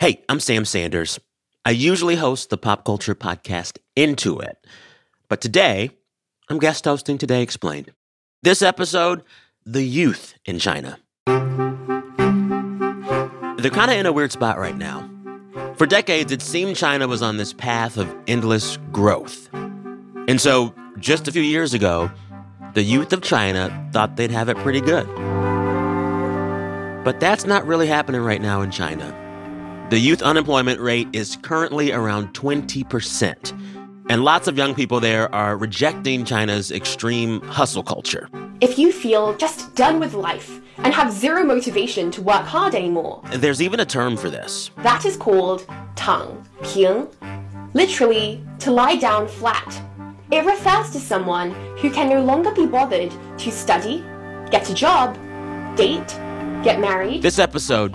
Hey, I'm Sam Sanders. I usually host the pop culture podcast Into It, but today I'm guest hosting Today Explained. This episode, the youth in China. They're kind of in a weird spot right now. For decades, it seemed China was on this path of endless growth. And so, just a few years ago, the youth of China thought they'd have it pretty good. But that's not really happening right now in China. The youth unemployment rate is currently around 20%. And lots of young people there are rejecting China's extreme hustle culture. If you feel just done with life and have zero motivation to work hard anymore, There's even a term for this. that is called tang, ping, literally to lie down flat. It refers to someone who can no longer be bothered to study, get a job, date, get married, This episode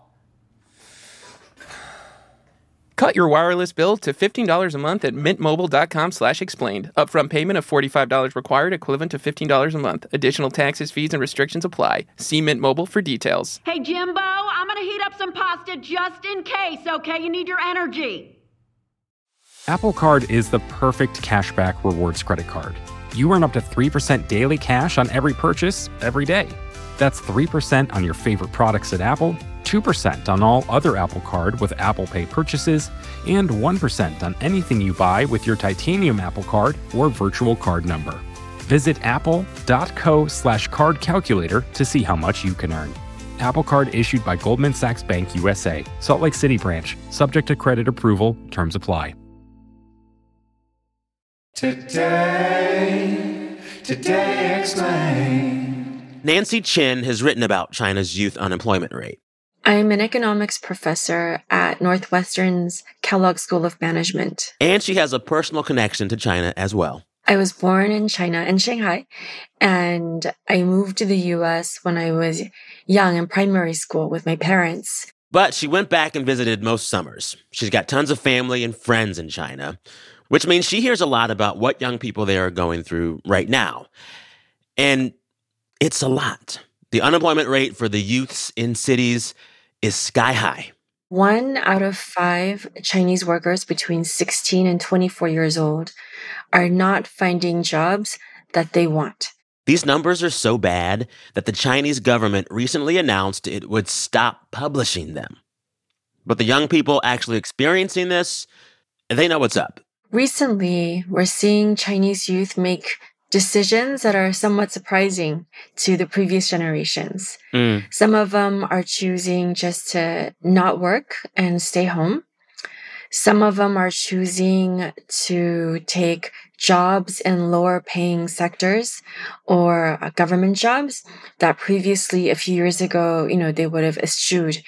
Cut your wireless bill to $15 a month at mintmobile.com slash explained. Upfront payment of $45 required, equivalent to $15 a month. Additional taxes, fees, and restrictions apply. See Mint Mobile for details. Hey, Jimbo, I'm gonna heat up some pasta just in case, okay? You need your energy. Apple Card is the perfect cashback rewards credit card. You earn up to 3% daily cash on every purchase every day. That's 3% on your favorite products at Apple, 2% on all other Apple Card with Apple Pay purchases, and 1% on anything you buy with your titanium Apple Card or virtual card number. Visit apple.co slash card calculator to see how much you can earn. Apple Card issued by Goldman Sachs Bank USA, Salt Lake City branch, subject to credit approval, terms apply. Today, today explain. Nancy Qian has written about China's youth unemployment rate. I'm an economics professor at Northwestern's Kellogg School of Management. And she has a personal connection to China as well. I was born in China, in Shanghai, and I moved to the US when I was young in primary school with my parents. But she went back and visited most summers. She's got tons of family and friends in China, which means she hears a lot about what young people there are going through right now. And it's a lot. The unemployment rate for the youths in cities is sky high. One out of five Chinese workers between 16 and 24 years old are not finding jobs that they want. These numbers are so bad that the Chinese government recently announced it would stop publishing them. But the young people actually experiencing this, they know what's up. Recently, we're seeing Chinese youth make decisions that are somewhat surprising to the previous generations. Mm. Some of them are choosing just to not work and stay home. Some of them are choosing to take jobs in lower paying sectors or uh, government jobs that previously, a few years ago, you know, they would have eschewed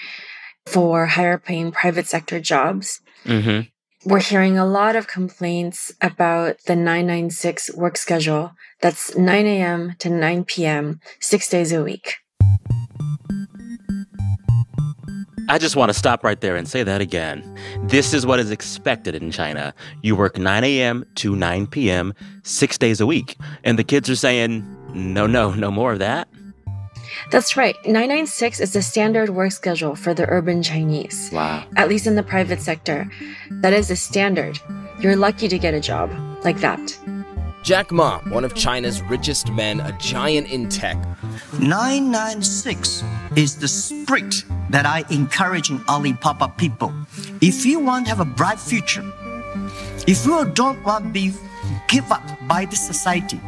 for higher paying private sector jobs. Mm-hmm. We're hearing a lot of complaints about the 996 work schedule. That's 9 a.m. to 9 p.m., six days a week. I just want to stop right there and say that again. This is what is expected in China. You work 9 a.m. to 9 p.m., six days a week. And the kids are saying, no, no, no more of that. That's right. 996 is the standard work schedule for the urban Chinese, Wow. at least in the private sector. That is the standard. You're lucky to get a job like that. Jack Ma, one of China's richest men, a giant in tech, 996 is the spirit that I encourage in Alibaba people. If you want to have a bright future, if you don't want to be give up by the society,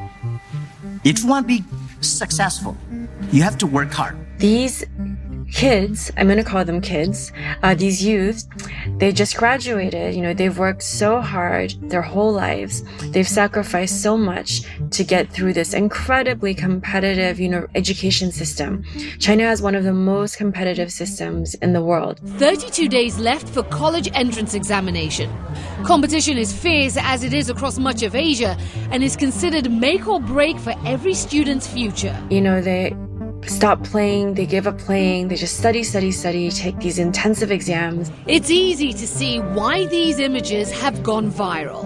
if you want to be successful, you have to work hard. These kids, I'm going to call them kids, uh, these youth, they just graduated. You know, they've worked so hard their whole lives. They've sacrificed so much to get through this incredibly competitive, you know, education system. China has one of the most competitive systems in the world. 32 days left for college entrance examination. Competition is fierce as it is across much of Asia and is considered make or break for every student's future. You know, they stop playing, they give up playing, they just study, study, study, take these intensive exams. It's easy to see why these images have gone viral.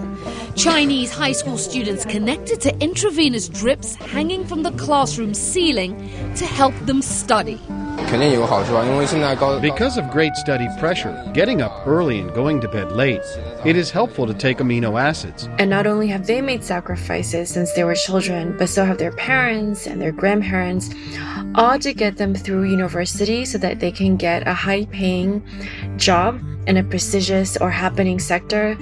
Chinese high school students connected to intravenous drips hanging from the classroom ceiling to help them study. Because of great study pressure, getting up early and going to bed late, it is helpful to take amino acids. And not only have they made sacrifices since they were children, but so have their parents and their grandparents, all to get them through university so that they can get a high paying job in a prestigious or happening sector.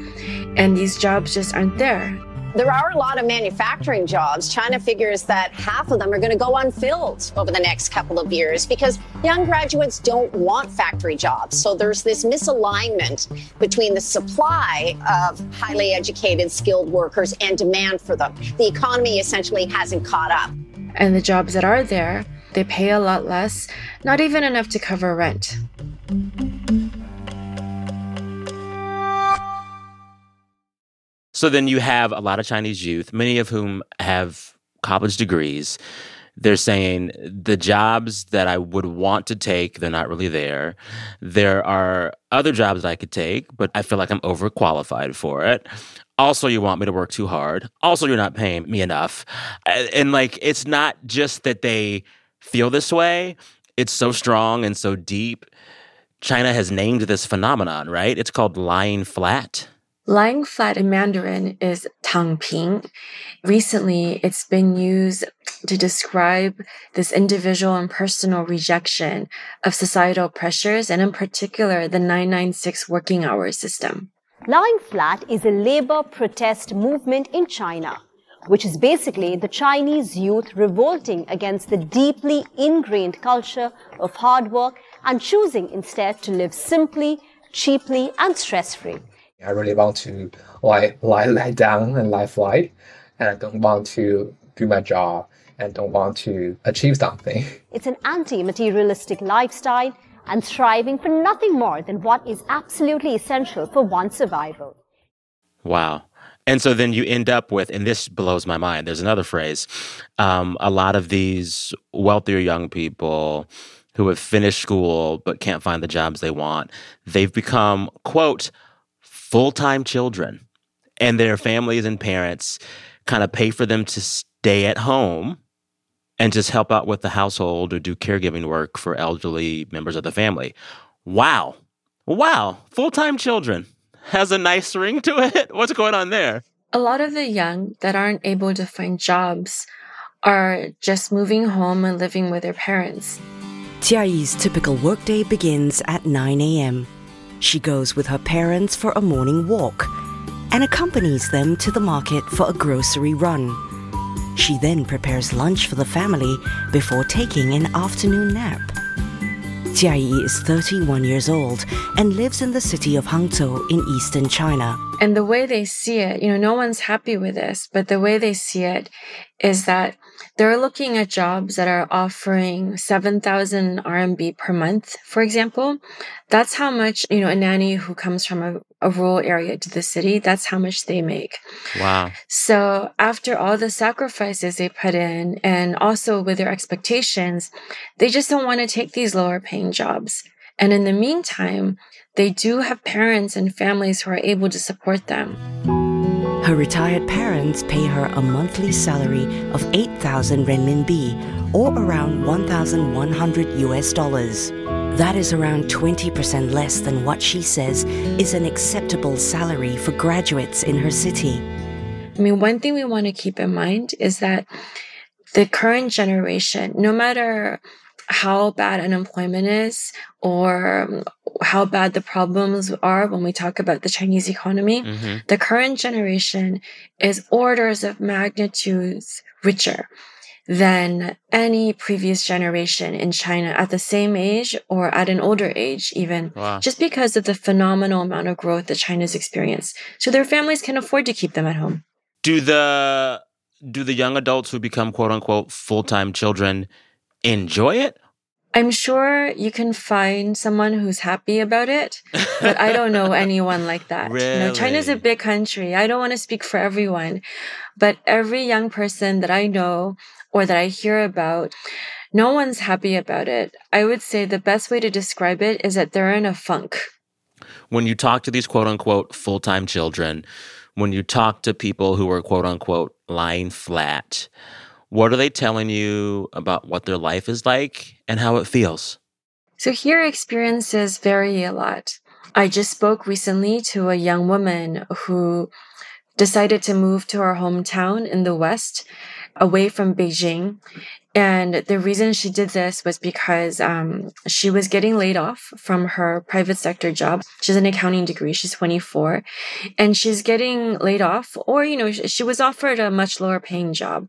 And these jobs just aren't there. There are a lot of manufacturing jobs. China figures that half of them are going to go unfilled over the next couple of years because young graduates don't want factory jobs. So there's this misalignment between the supply of highly educated, skilled workers and demand for them. The economy essentially hasn't caught up. And the jobs that are there, they pay a lot less, not even enough to cover rent. So then you have a lot of Chinese youth, many of whom have college degrees. They're saying the jobs that I would want to take, they're not really there. There are other jobs that I could take, but I feel like I'm overqualified for it. Also, you want me to work too hard. Also, you're not paying me enough. And, like, it's not just that they feel this way, it's so strong and so deep. China has named this phenomenon, right? It's called lying flat. Lying flat in Mandarin is tangping. Recently, it's been used to describe this individual and personal rejection of societal pressures, and in particular, the 996 working hour system. Lying flat is a labor protest movement in China, which is basically the Chinese youth revolting against the deeply ingrained culture of hard work and choosing instead to live simply, cheaply, and stress free. I really want to lie, lie, lie down and lie flat, and I don't want to do my job and don't want to achieve something. It's an anti materialistic lifestyle and thriving for nothing more than what is absolutely essential for one's survival. Wow. And so then you end up with, and this blows my mind, there's another phrase. Um, a lot of these wealthier young people who have finished school but can't find the jobs they want, they've become, quote, full time children. And their families and parents kind of pay for them to stay at home and just help out with the household or do caregiving work for elderly members of the family. Wow. Wow. Full time children has a nice ring to it. What's going on there? A lot of the young that aren't able to find jobs are just moving home and living with their parents. Jiayi's typical workday begins at 9 a.m. She goes with her parents for a morning walk and accompanies them to the market for a grocery run. She then prepares lunch for the family before taking an afternoon nap. Jiayi is 31 years old and lives in the city of Hangzhou in eastern China. And the way they see it, you know, no one's happy with this, but the way they see it is that they're looking at jobs that are offering 7,000 RMB per month, for example. That's how much, you know, a nanny who comes from a, a rural area to the city, that's how much they make. Wow. So after all the sacrifices they put in and also with their expectations, they just don't want to take these lower paying jobs. And in the meantime, they do have parents and families who are able to support them. Her retired parents pay her a monthly salary of 8,000 renminbi or around 1,100 US dollars. That is around 20% less than what she says is an acceptable salary for graduates in her city. I mean, one thing we want to keep in mind is that the current generation, no matter how bad unemployment is or how bad the problems are when we talk about the Chinese economy, Mm-hmm. the current generation is orders of magnitudes richer. Than any previous generation in China at the same age or at an older age, even Wow. just because of the phenomenal amount of growth that China's experienced. So their families can afford to keep them at home. Do the do the young adults who become quote unquote full time children enjoy it? I'm sure you can find someone who's happy about it, but I don't know anyone like that. You know, China's a big country. I don't want to speak for everyone, but every young person that I know or that I hear about, no one's happy about it. I would say the best way to describe it is that they're in a funk. When you talk to these quote unquote full time children, when you talk to people who are quote unquote lying flat, what are they telling you about what their life is like and how it feels? So here experiences vary a lot. I just spoke recently to a young woman who decided to move to her hometown in the West, away from Beijing. And the reason she did this was because um, she was getting laid off from her private sector job. She's an accounting degree. She's 24 and she's getting laid off or, you know, she was offered a much lower paying job,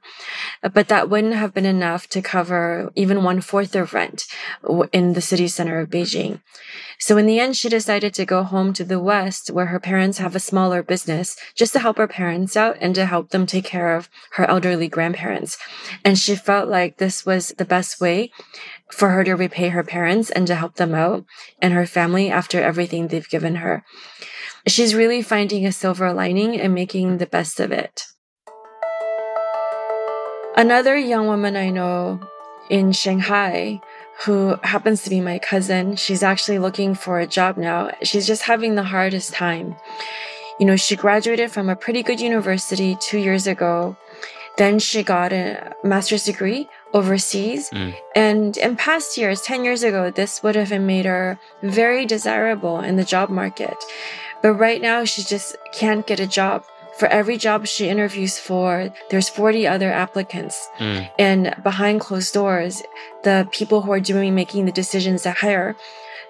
but that wouldn't have been enough to cover even one fourth of rent in the city center of Beijing. So in the end, she decided to go home to the West where her parents have a smaller business just to help her parents out and to help them take care of her elderly grandparents. And she felt like this was the best way for her to repay her parents and to help them out and her family after everything they've given her. She's really finding a silver lining and making the best of it. Another young woman I know in Shanghai who happens to be my cousin, she's actually looking for a job now. She's just having the hardest time. You know, she graduated from a pretty good university two years ago. Then she got a master's degree overseas. Mm. And in past years, 10 years ago, this would have made her very desirable in the job market. But right now, she just can't get a job. For every job she interviews for, there's 40 other applicants. And behind closed doors, the people who are doing making the decisions to hire,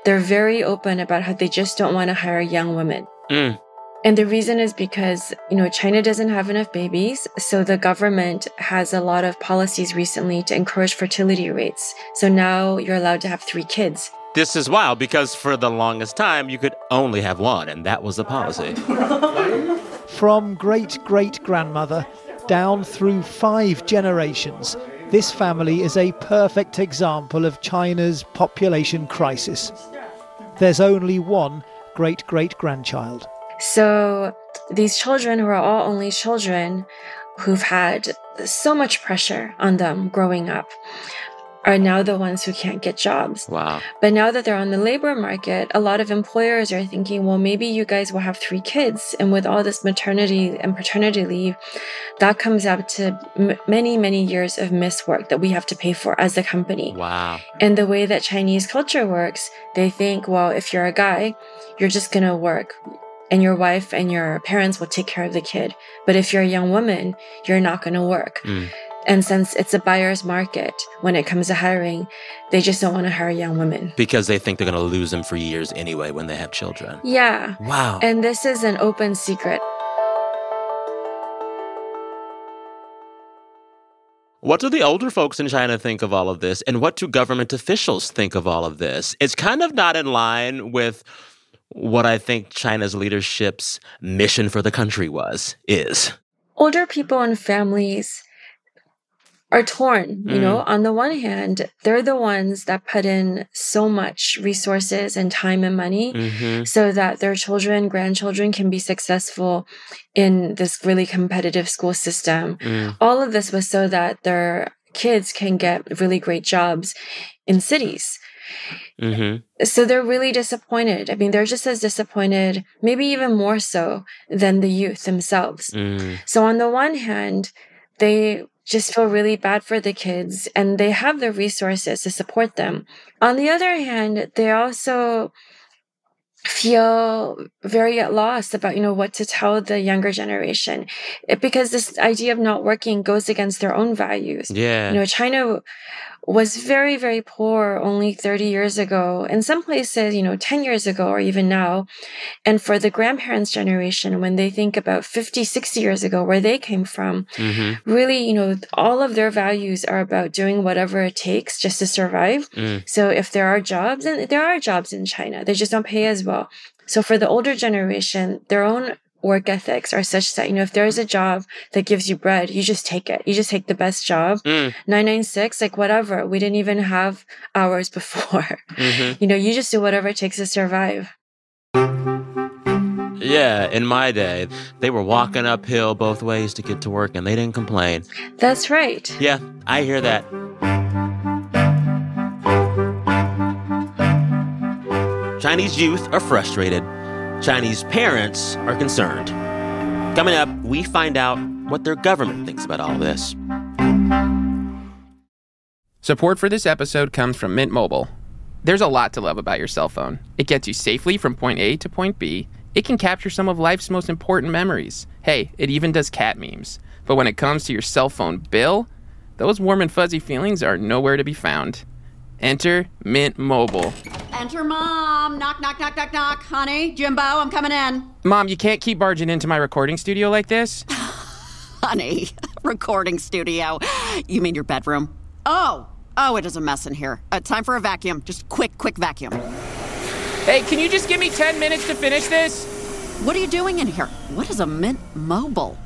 they're very open about how they just don't want to hire young women. Mm. And the reason is because, you know, China doesn't have enough babies. So the government has a lot of policies recently to encourage fertility rates. So now you're allowed to have three kids. This is wild because for the longest time you could only have one, and that was the policy. From great great grandmother down through five generations, this family is a perfect example of China's population crisis. There's only one great great grandchild. So these children who are all only children who've had so much pressure on them growing up are now the ones who can't get jobs. Wow. But now that they're on the labor market, a lot of employers are thinking, well, maybe you guys will have three kids. And with all this maternity and paternity leave, that comes up to m- many, many years of missed work that we have to pay for as a company. Wow. And the way that Chinese culture works, they think, well, if you're a guy, you're just going to work and your wife and your parents will take care of the kid. But if you're a young woman, you're not going to work. Mm. And since it's a buyer's market when it comes to hiring, they just don't want to hire young women. Because they think they're going to lose them for years anyway when they have children. Yeah. Wow. And this is an open secret. What do the older folks in China think of all of this? And what do government officials think of all of this? It's kind of not in line with what I think China's leadership's mission for the country was, is. Older people and families are torn, you Mm. know. On the one hand, they're the ones that put in so much resources and time and money Mhm. so that their children, grandchildren can be successful in this really competitive school system. Mm. All of this was so that their kids can get really great jobs in cities. Mm-hmm. So they're really disappointed. I mean, they're just as disappointed, maybe even more so than the youth themselves. Mm. So on the one hand, they just feel really bad for the kids and they have the resources to support them. On the other hand, they also feel very at loss about you know what to tell the younger generation it, because this idea of not working goes against their own values Yeah. you know china was very very poor only 30 years ago in some places you know 10 years ago or even now and for the grandparents generation when they think about 50 60 years ago where they came from Mm-hmm. really you know all of their values are about doing whatever it takes just to survive Mm. so if there are jobs, and there are jobs in China, they just don't pay as well. So for the older generation, their own work ethics are such that, you know, if there is a job that gives you bread, you just take it. You just take the best job. Mm. 996, like whatever. We didn't even have hours before. Mhm. You know, you just do whatever it takes to survive. Yeah, in my day, they were walking uphill both ways to get to work and they didn't complain. That's right. Yeah, I hear that. Chinese youth are frustrated. Chinese parents are concerned. Coming up, we find out what their government thinks about all this. Support for this episode comes from Mint Mobile. There's a lot to love about your cell phone. It gets you safely from point A to point B. It can capture some of life's most important memories. Hey, it even does cat memes. But when it comes to your cell phone bill, those warm and fuzzy feelings are nowhere to be found. Enter Mint Mobile. Enter mom. Knock, knock, knock, knock, knock. Honey, Jimbo, I'm coming in. Mom, you can't keep barging into my recording studio like this. Honey, recording studio. You mean your bedroom? Oh, oh, it is a mess in here. Uh, time for a vacuum. Just quick, quick vacuum. Hey, can you just give me 10 minutes to finish this? What are you doing in here? What is a Mint Mobile?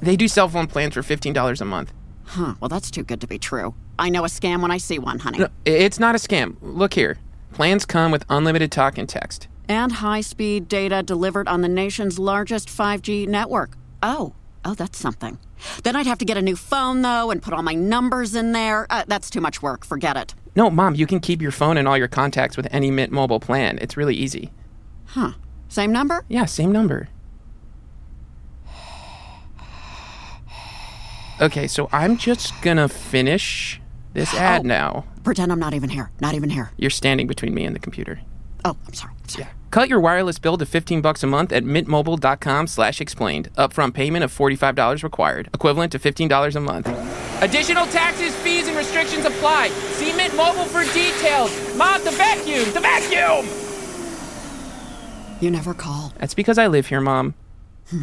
They do cell phone plans for $15 a month. Huh, well, that's too good to be true. I know a scam when I see one, honey. No, it's not a scam. Look here. Plans come with unlimited talk and text. And high speed data delivered on the nation's largest 5G network. Oh, oh, that's something. Then I'd have to get a new phone, though, and put all my numbers in there. Uh, that's too much work. Forget it. No, Mom, you can keep your phone and all your contacts with any Mint Mobile plan. It's really easy. Huh. Same number? Yeah, same number. Okay, so I'm just gonna finish this ad Oh. now. Pretend I'm not even here. Not even here. You're standing between me and the computer. Oh, I'm sorry. I'm sorry. Cut your wireless bill to 15 bucks a month at mintmobile.com slash explained. Upfront payment of $45 required, equivalent to $15 a month. Additional taxes, fees, and restrictions apply. See Mint Mobile for details. Mom, the vacuum! The vacuum! You never call. That's because I live here, Mom. Hmm.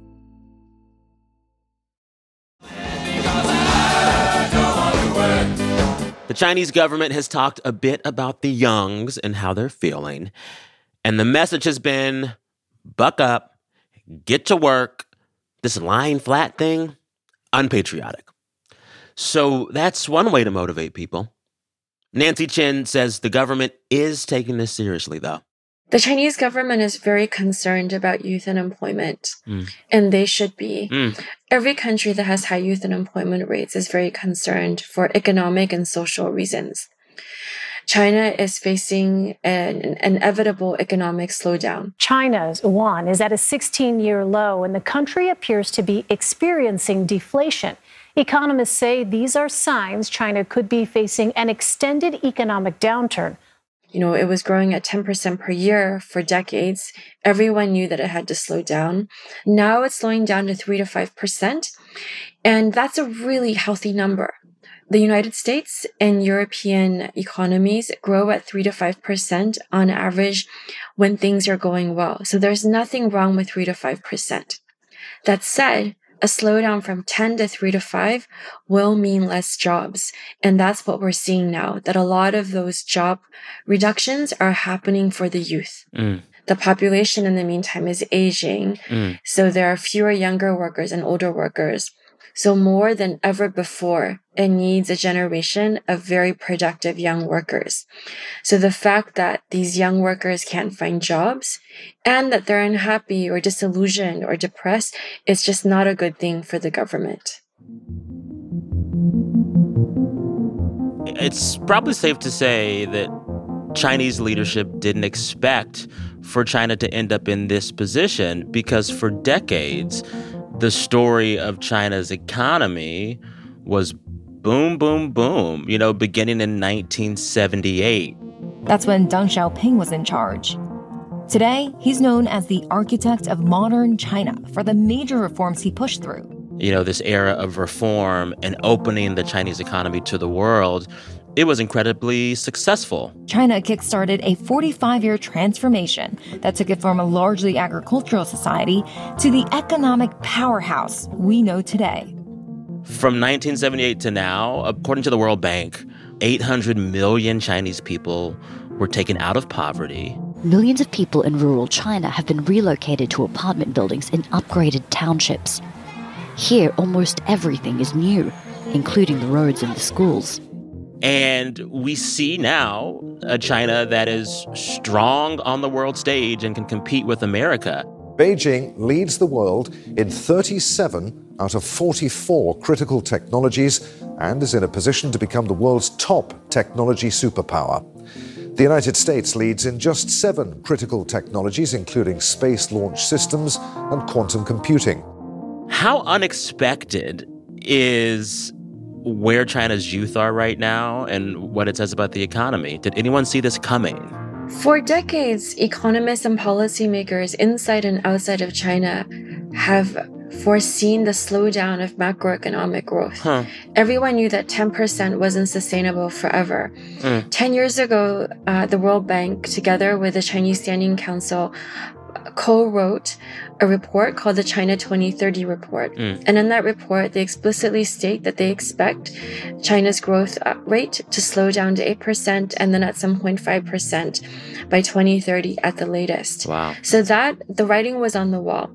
The Chinese government has talked a bit about the youngs and how they're feeling. And the message has been buck up, get to work. This lying flat thing, unpatriotic. So that's one way to motivate people. Nancy Qian says the government is taking this seriously, though. The Chinese government is very concerned about youth unemployment, Mm. and they should be. Mm. Every country that has high youth unemployment rates is very concerned for economic and social reasons. China is facing an, an inevitable economic slowdown. China's yuan is at a 16 year low, and the country appears to be experiencing deflation. Economists say these are signs China could be facing an extended economic downturn. You know, it was growing at 10% per year for decades. Everyone knew that it had to slow down. Now it's slowing down to 3 to 5%. And that's a really healthy number. The United States and European economies grow at 3 to 5% on average when things are going well. So there's nothing wrong with 3 to 5%. That said, a slowdown from 10 to 3 to 5 will mean less jobs. And that's what we're seeing now, that a lot of those job reductions are happening for the youth. Mm. The population in the meantime is aging. Mm. So there are fewer younger workers and older workers. So more than ever before, it needs a generation of very productive young workers. So the fact that these young workers can't find jobs and that they're unhappy or disillusioned or depressed is just not a good thing for the government. It's probably safe to say that Chinese leadership didn't expect for China to end up in this position because for decades, the story of China's economy was boom, boom, boom, you know, beginning in 1978. That's when Deng Xiaoping was in charge. Today, he's known as the architect of modern China for the major reforms he pushed through. You know, this era of reform and opening the Chinese economy to the world, it was incredibly successful. China kickstarted a 45 year transformation that took it from a largely agricultural society to the economic powerhouse we know today. From 1978 to now, according to the World Bank, 800 million Chinese people were taken out of poverty. Millions of people in rural China have been relocated to apartment buildings in upgraded townships. Here, almost everything is new, including the roads and the schools. And we see now a China that is strong on the world stage and can compete with America. Beijing leads the world in 37 out of 44 critical technologies and is in a position to become the world's top technology superpower. The United States leads in just seven critical technologies, including space launch systems and quantum computing. How unexpected is where China's youth are right now and what it says about the economy? Did anyone see this coming? For decades, economists and policymakers inside and outside of China have foreseen the slowdown of macroeconomic growth. Huh. Everyone knew that 10% wasn't sustainable forever. Mm. 10 years ago, uh, the World Bank, together with the Chinese Standing Council, co wrote a report called the China 2030 report. Mm. And in that report, they explicitly state that they expect China's growth uh, rate to slow down to 8% and then at some point 5% by 2030 at the latest. Wow. So that the writing was on the wall.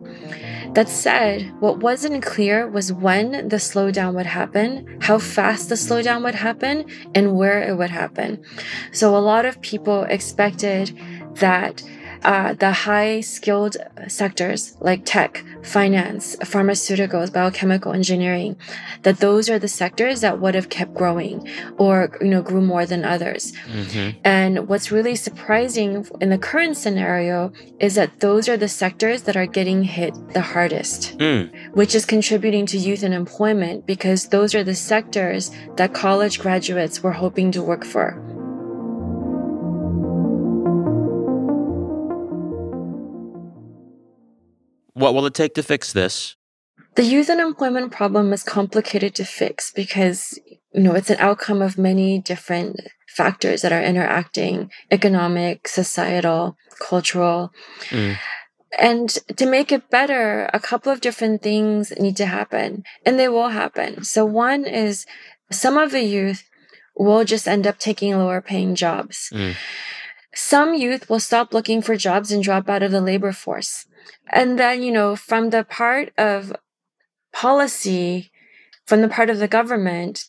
That said, what wasn't clear was when the slowdown would happen, how fast the slowdown would happen, and where it would happen. So a lot of people expected that uh, the high skilled sectors like tech, finance, pharmaceuticals, biochemical engineering, that those are the sectors that would have kept growing or you know grew more than others. Mm-hmm. And what's really surprising in the current scenario is that those are the sectors that are getting hit the hardest, Mm. which is contributing to youth unemployment because those are the sectors that college graduates were hoping to work for. What will it take to fix this? The youth unemployment problem is complicated to fix because you know it's an outcome of many different factors that are interacting economic, societal, cultural. Mm. And to make it better, a couple of different things need to happen, and they will happen. So, one is some of the youth will just end up taking lower paying jobs. Mm. Some youth will stop looking for jobs and drop out of the labor force. And then, you know, from the part of policy, from the part of the government,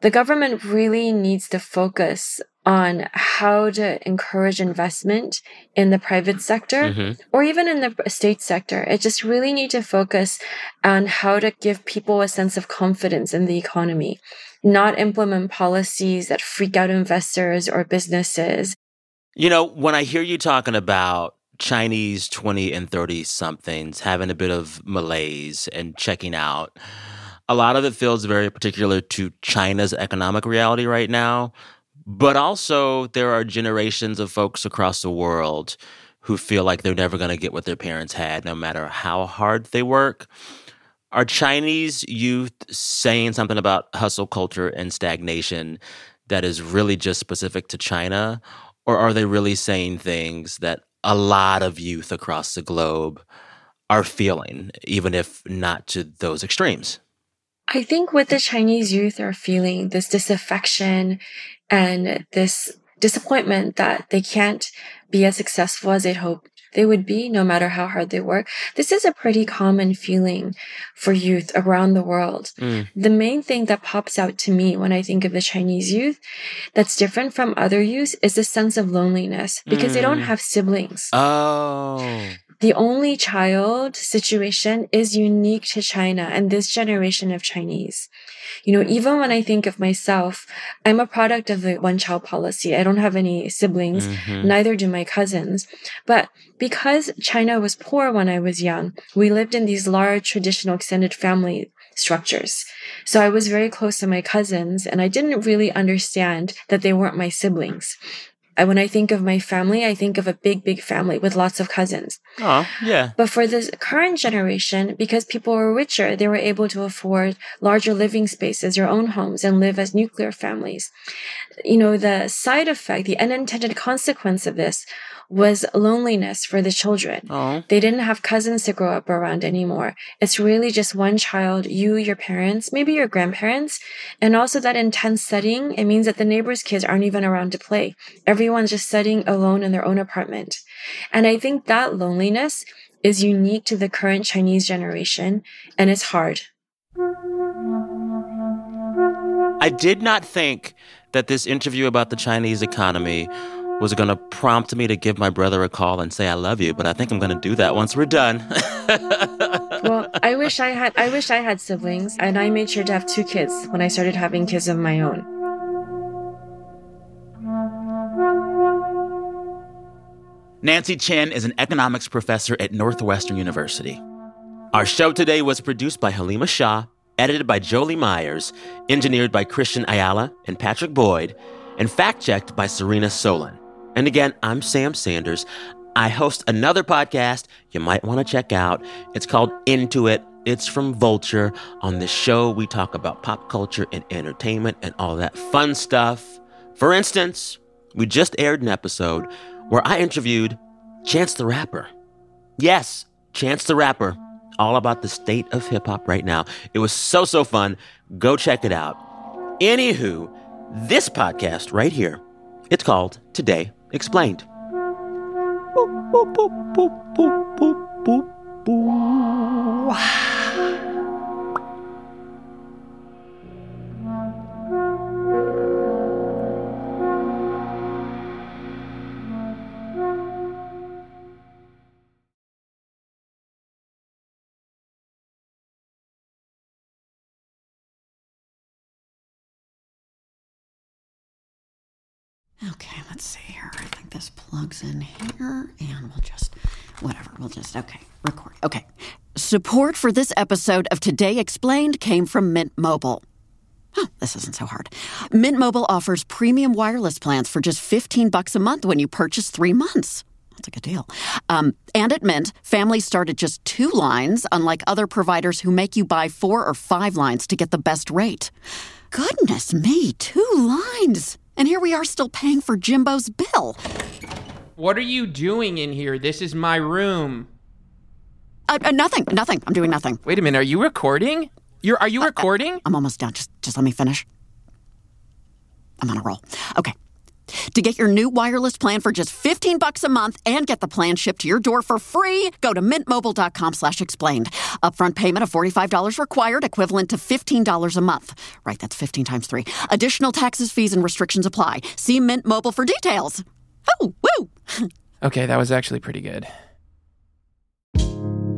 the government really needs to focus on how to encourage investment in the private sector Mhm. or even in the state sector. It just really need to focus on how to give people a sense of confidence in the economy, not implement policies that freak out investors or businesses. You know, when I hear you talking about Chinese 20 and 30 somethings having a bit of malaise and checking out, a lot of it feels very particular to China's economic reality right now. But also, there are generations of folks across the world who feel like they're never going to get what their parents had, no matter how hard they work. Are Chinese youth saying something about hustle culture and stagnation that is really just specific to China? Or are they really saying things that a lot of youth across the globe are feeling, even if not to those extremes? I think what the Chinese youth are feeling, this disaffection and this disappointment that they can't be as successful as they'd hoped they would be no matter how hard they work. This is a pretty common feeling for youth around the world. Mm. The main thing that pops out to me when I think of the Chinese youth that's different from other youth is the sense of loneliness because they don't Mm. have siblings. Oh. The only child situation is unique to China and this generation of Chinese. You know, even when I think of myself, I'm a product of the one child policy. I don't have any siblings, Mhm. neither do my cousins. But because China was poor when I was young, we lived in these large traditional extended family structures. So I was very close to my cousins and I didn't really understand that they weren't my siblings. Uh, When I think of my family, I think of a big, big family with lots of cousins. Oh, yeah. But for this current generation, because people were richer, they were able to afford larger living spaces, their own homes, and live as nuclear families. You know, the side effect, the unintended consequence of this was loneliness for the children. Oh. They didn't have cousins to grow up around anymore. It's really just one child, you, your parents, maybe your grandparents, and also that intense setting. It means that the neighbors' kids aren't even around to play. Everyone's just sitting alone in their own apartment. And I think that loneliness is unique to the current Chinese generation, and it's hard. I did not think that this interview about the Chinese economy was going to prompt me to give my brother a call and say I love you, but I think I'm going to do that once we're done. well, I wish I had I wish I had siblings, and I made sure to have two kids when I started having kids of my own. Nancy Qian is an economics professor at Northwestern University. Our show today was produced by Haleema Shah, edited by Jolie Myers, engineered by Cristian Ayala and Patrick Boyd, and fact checked by Serena Solin. And again, I'm Sam Sanders. I host another podcast you might want to check out. It's called Into It. It's from Vulture. On this show, we talk about pop culture and entertainment and all that fun stuff. For instance, we just aired an episode where I interviewed Chance the Rapper. Yes, Chance the Rapper. All about the state of hip hop right now. It was so, so fun. Go check it out. Anywho, this podcast right here, it's called Today Explained. Okay, let's see here. I think this plugs in here, and we'll just, whatever, we'll just, okay, record. Okay. Support for this episode of Today Explained came from Mint Mobile. Oh, this isn't so hard. Mint Mobile offers premium wireless plans for just 15 bucks a month when you purchase three months. That's a good deal. Um, and at Mint, families start at just two lines, unlike other providers who make you buy four or five lines to get the best rate. Goodness me, two lines! And here we are still paying for Jimbo's bill. What are you doing in here? This is my room. Uh, uh, nothing, nothing. I'm doing nothing. Wait a minute. Are you recording? You're are you recording? I'm almost done. Just just let me finish. I'm on a roll. Okay. To get your new wireless plan for just 15 bucks a month and get the plan shipped to your door for free, go to mintmobile.com slash explained. Upfront payment of $45 required, equivalent to $15 a month. Right, that's 15 times 3. Additional taxes, fees, and restrictions apply. See Mint Mobile for details. Oh, woo! Okay, that was actually pretty good.